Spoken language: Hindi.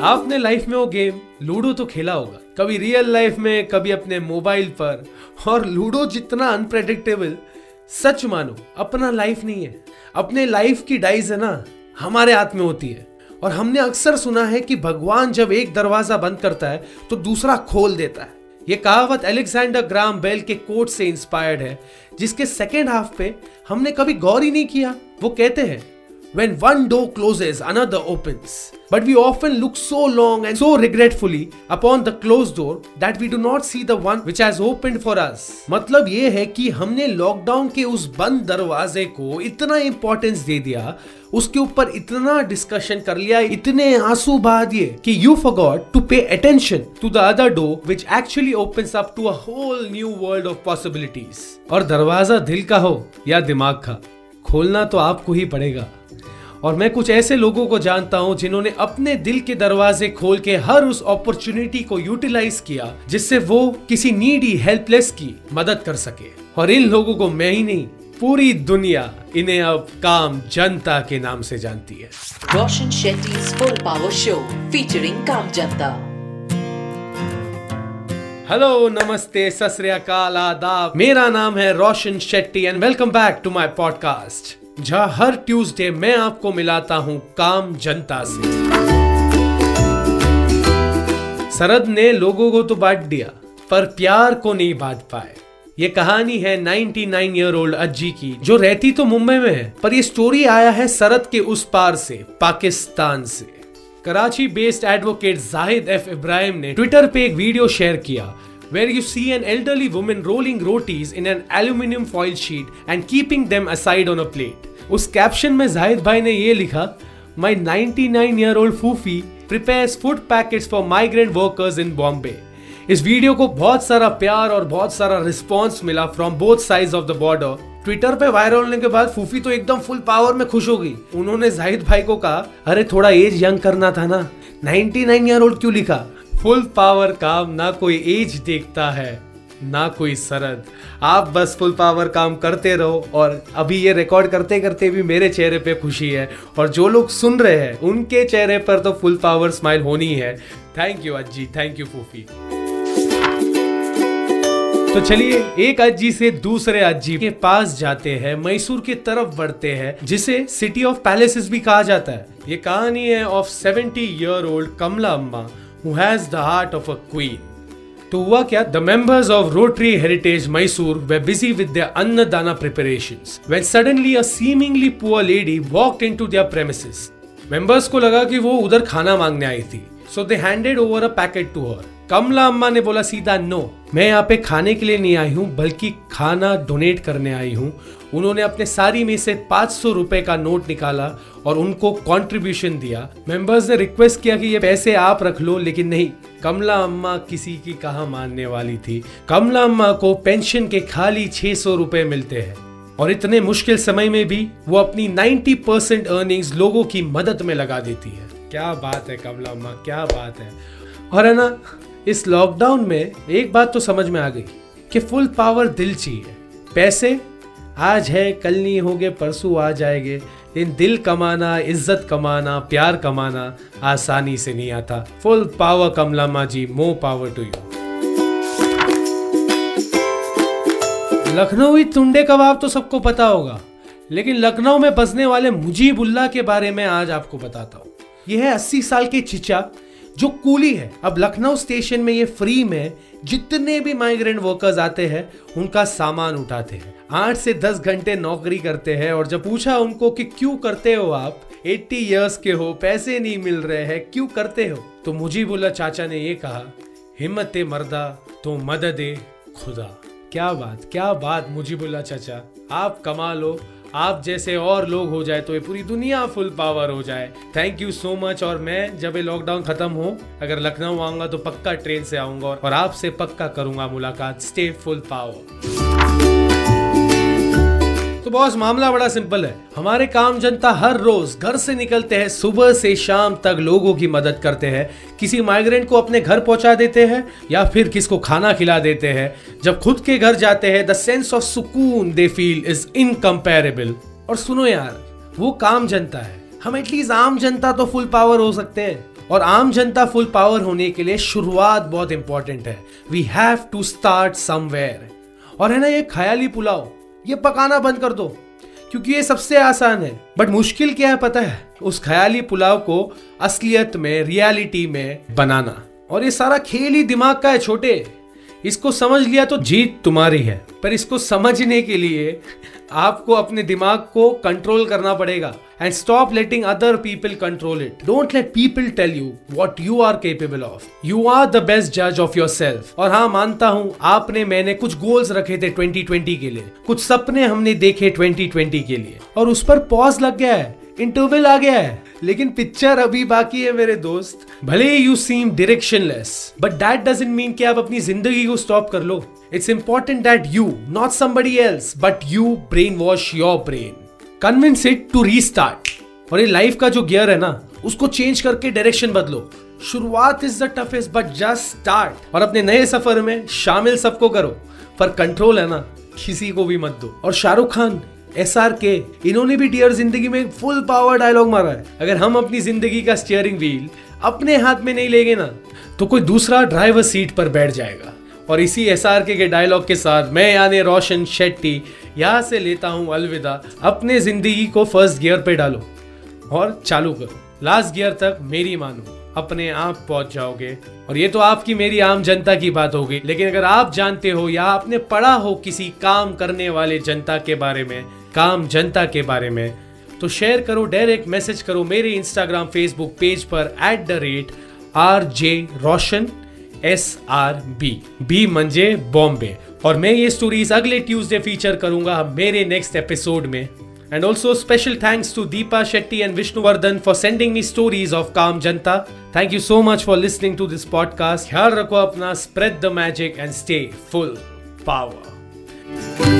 आपने लाइफ में वो गेम लूडो तो खेला होगा। कभी रियल लाइफ में, कभी अपने मोबाइल पर। और लूडो जितना अनप्रेडिक्टेबल सच मानो, अपना लाइफ नहीं है। अपने लाइफ की डाइज है ना, हमारे हाथ में होती है। और हमने अक्सर सुना है कि भगवान जब एक दरवाज़ा बंद करता है तो दूसरा खोल देता है। ये कहावत एलेक्सेंडर ग्राम बेल के कोट से इंस्पायर्ड है, जिसके सेकेंड हाफ़ पे हमने कभी गौर ही नहीं किया। वो कहते हैं When one door closes, another opens. But we often look so long and so regretfully upon the closed door that we do not see the one which has opened for us. मतलब ये है कि हमने लॉकडाउन के उस बंद दरवाजे को इतना इंपॉर्टेंस दे दिया उसके ऊपर इतना डिस्कशन कर लिया इतने आँसू बहा दिए कि you forgot to pay attention to the other door which actually opens up to a whole new world of possibilities और दरवाज़ा दिल का हो या दिमाग का खोलना तो आपको ही पड़ेगा और मैं कुछ ऐसे लोगों को जानता हूँ जिन्होंने अपने दिल के दरवाजे खोल के हर उस अपॉर्चुनिटी को यूटिलाइज किया जिससे वो किसी नीडी हेल्पलेस की मदद कर सके। और इन लोगों को मैं ही नहीं पूरी दुनिया इन्हें अब काम जनता के नाम से जानती है। Roshan Shetty full power show featuring काम जनता हेलो नमस्ते सत आदाब। मेरा नाम है Roshan Shetty and welcome back to my podcast जहाँ हर ट्यूसडे मैं आपको मिलाता हूँ काम जनता से। शरद ने लोगों को तो बांट दिया, पर प्यार को नहीं बांट पाए। ये कहानी है 99 ईयर ओल्ड अज्जी की, जो रहती तो मुंबई में है, पर ये स्टोरी आया है सरद के उस पार से, पाकिस्तान से। Karachi based advocate Zahid F Ibrahim ने ट्विटर पे एक वीडियो शेयर किया, where you see an elderly woman rolling rotis in an aluminium foil sheet and keeping them aside on a plate. उस कैप्शन में जाहिद भाई ने ये लिखा my 99 year old फूफी prepares food packets for migrant workers in Bombay इस वीडियो को बहुत सारा प्यार और बहुत सारा रिस्पॉन्स मिला from both side of the border Twitter पे वायरल होने के बाद फूफी तो एकदम फुल पावर में खुश हो गई। उन्होंने जाहिद भाई को कहा, अरे थोड़ा एज यंग करना था ना। 99 ईयर ओल्ड क्यों लिखा फुल पावर काम ना कोई एज देखता है। ना कोई सरद। आप बस फुल पावर काम करते रहो और अभी ये रिकॉर्ड करते करते भी मेरे चेहरे पे खुशी है और जो लोग सुन रहे हैं, उनके चेहरे पर तो फुल पावर स्माइल होनी है थैंक यू अज्जी थैंक यू फूफी तो चलिए, एक अज्जी से दूसरे अज्जी के पास जाते हैं मैसूर की तरफ़ बढ़ते हैं, जिसे सिटी ऑफ़ पैलेसेस भी कहा जाता है। ये कहानी है of seventy year old Kamala Amma, who has the heart of a queen. तो हुआ क्या? The members of Rotary Heritage Mysore they busy with their अन्नदाना preparations when suddenly a poor lady walk into their premises members को लगा कि वो उधर खाना मांगने आई थी। So they handed over a packet to her Kamala Amma ने बोला, सीधा नो मैं यहाँ पे खाने के लिए नहीं आई हूँ, बल्कि खाना डोनेट करने आई हूँ उन्होंने अपने सारी में से पाँच सौ रुपए का नोट निकाला और उनको कंट्रीब्यूशन दिया। मेंबर्स ने रिक्वेस्ट किया कि ये पैसे आप रख लो, लेकिन नहीं, कमला अम्मा किसी की कहा मानने वाली थी। कमला अम्मा को पेंशन के खाली छह सौ रुपए मिलते हैं और इतने मुश्किल समय में भी वो अपनी 90 परसेंट अर्निंग्स लोगों की मदद में लगा देती है। क्या बात है कमला अम्मा, क्या बात है। और है ना, इस लॉकडाउन में एक बात तो समझ में आ गई कि फुल पावर दिल चाहिए। पैसे आज है, कल नहीं होगे, परसों आ जाएँगे। लेकिन दिल कमाना, इज़्ज़त कमाना, प्यार कमाना आसानी से नहीं आता। Full power Kamalamma ji more power to you Lucknow Tunday kebab तो सबको पता होगा। लेकिन लखनऊ में बसने वाले मुजीबुल्ला के बारे में आज आपको बताता हूँ। यह है अस्सी साल के चिचा। जो कूली है। अब लखनऊ स्टेशन में ये फ्री में जितने भी माइग्रेंट वर्कर्स आते हैं, उनका सामान उठाते हैं। आठ से दस घंटे नौकरी करते हैं और जब पूछा उनको कि क्यों करते हो आप 80 इयर्स के हो, पैसे नहीं मिल रहे हैं, क्यों करते हो? तो मुजीबुल्ला चाचा ने ये कहा, हिम्मत मर्दा तो मदद खुदा। क्या बात क्या बात मुजीबुल्ला चाचा, आप कमा लो आप जैसे और लोग हो जाए तो ये पूरी दुनिया फुल पावर हो जाए। थैंक यू सो मच और मैं जब ये लॉकडाउन खत्म हो, अगर लखनऊ आऊँगा तो पक्का ट्रेन से आऊँगा और आपसे पक्का करूँगा मुलाकात। स्टे फुल पावर तो बॉस मामला बड़ा सिंपल है। हमारे काम जनता हर रोज घर से निकलते हैं, सुबह से शाम तक लोगों की मदद करते हैं। किसी माइग्रेंट को अपने घर पहुँचा देते हैं या फिर किसको खाना खिला देते हैं। जब खुद के घर जाते हैं द सेंस ऑफ़ सुकून दे फील इज़ इनकम्पेरेबल और सुनो यार, वो काम जनता है। हम एटलीस्ट आम जनता तो फुल पावर हो सकते हैं। और आम जनता फुल पावर होने के लिए शुरुआत बहुत इंपॉर्टेंट है। We have to start somewhere और है ना ये ख्याली पुलाव ये पकाना बंद कर दो, क्योंकि ये सबसे आसान है। बट मुश्किल क्या है पता है? उस ख्याली पुलाव को असलियत में, रियलिटी में बनाना। और ये सारा खेल ही दिमाग का है, छोटे। इसको समझ लिया तो जीत तुम्हारी है, पर इसको समझने के लिए आपको अपने दिमाग को कंट्रोल करना पड़ेगा. And stop letting other people control it don't let people tell you what you are capable of you are the best जज ऑफ़ योर सेल्फ और हाँ मानता हूँ, आपने मैंने कुछ गोल्स रखे थे 2020 के लिए. कुछ सपने हमने देखे 2020 के लिए. और उस पर पॉज लग गया है. इंटरवल आ गया है। लेकिन पिक्चर अभी बाकी है मेरे दोस्त। भले you seem directionless but that doesn't mean कि आप अपनी ज़िंदगी को स्टॉप कर लो। It's important that you not somebody else but you brain wash your brain convince it to restart और ये लाइफ का जो गियर है ना, उसको चेंज करके डायरेक्शन बदलो। शुरुआत is the toughest but just start और अपने नए सफ़र में शामिल सबको करो। पर कंट्रोल है ना, किसी को भी मत दो। और शाहरुख खान एस आर के इन्होंने भी डियर ज़िंदगी में फुल पावर डायलॉग मारा है। अगर हम अपनी ज़िंदगी का स्टीयरिंग व्हील अपने हाथ में नहीं लेंगे ना तो कोई दूसरा ड्राइवर सीट पर बैठ जाएगा। और इसी एस आर के डायलॉग के साथ मैं यानी रोशन शेट्टी यहाँ से लेता हूँ अलविदा। अपने ज़िंदगी को फ़र्स्ट गियर पे डालो और चालू करो। लास्ट गियर तक मेरी मानो। अपने आप पहुँच जाओगे। और ये तो आपकी मेरी आम जनता की बात होगी। लेकिन अगर आप जानते हो या आपने पढ़ा हो किसी काम करने वाले जनता के बारे में काम जनता के बारे में। तो शेयर करो डायरेक्ट मैसेज करो मेरे इंस्टाग्राम फेसबुक पेज पर at the rate R J Roshan S R B B मंजे बॉम्बे और मैं ये स्टोरीज अगले ट्यूसडे फीचर करूँगा मेरे नेक्स्ट एपिसोड में। And also special thanks to Deepa Shetty and Vishnuvardhan for sending me stories of काम जनता thank you so much for listening to this podcast ख्याल रखो अपना spread the magic and stay full power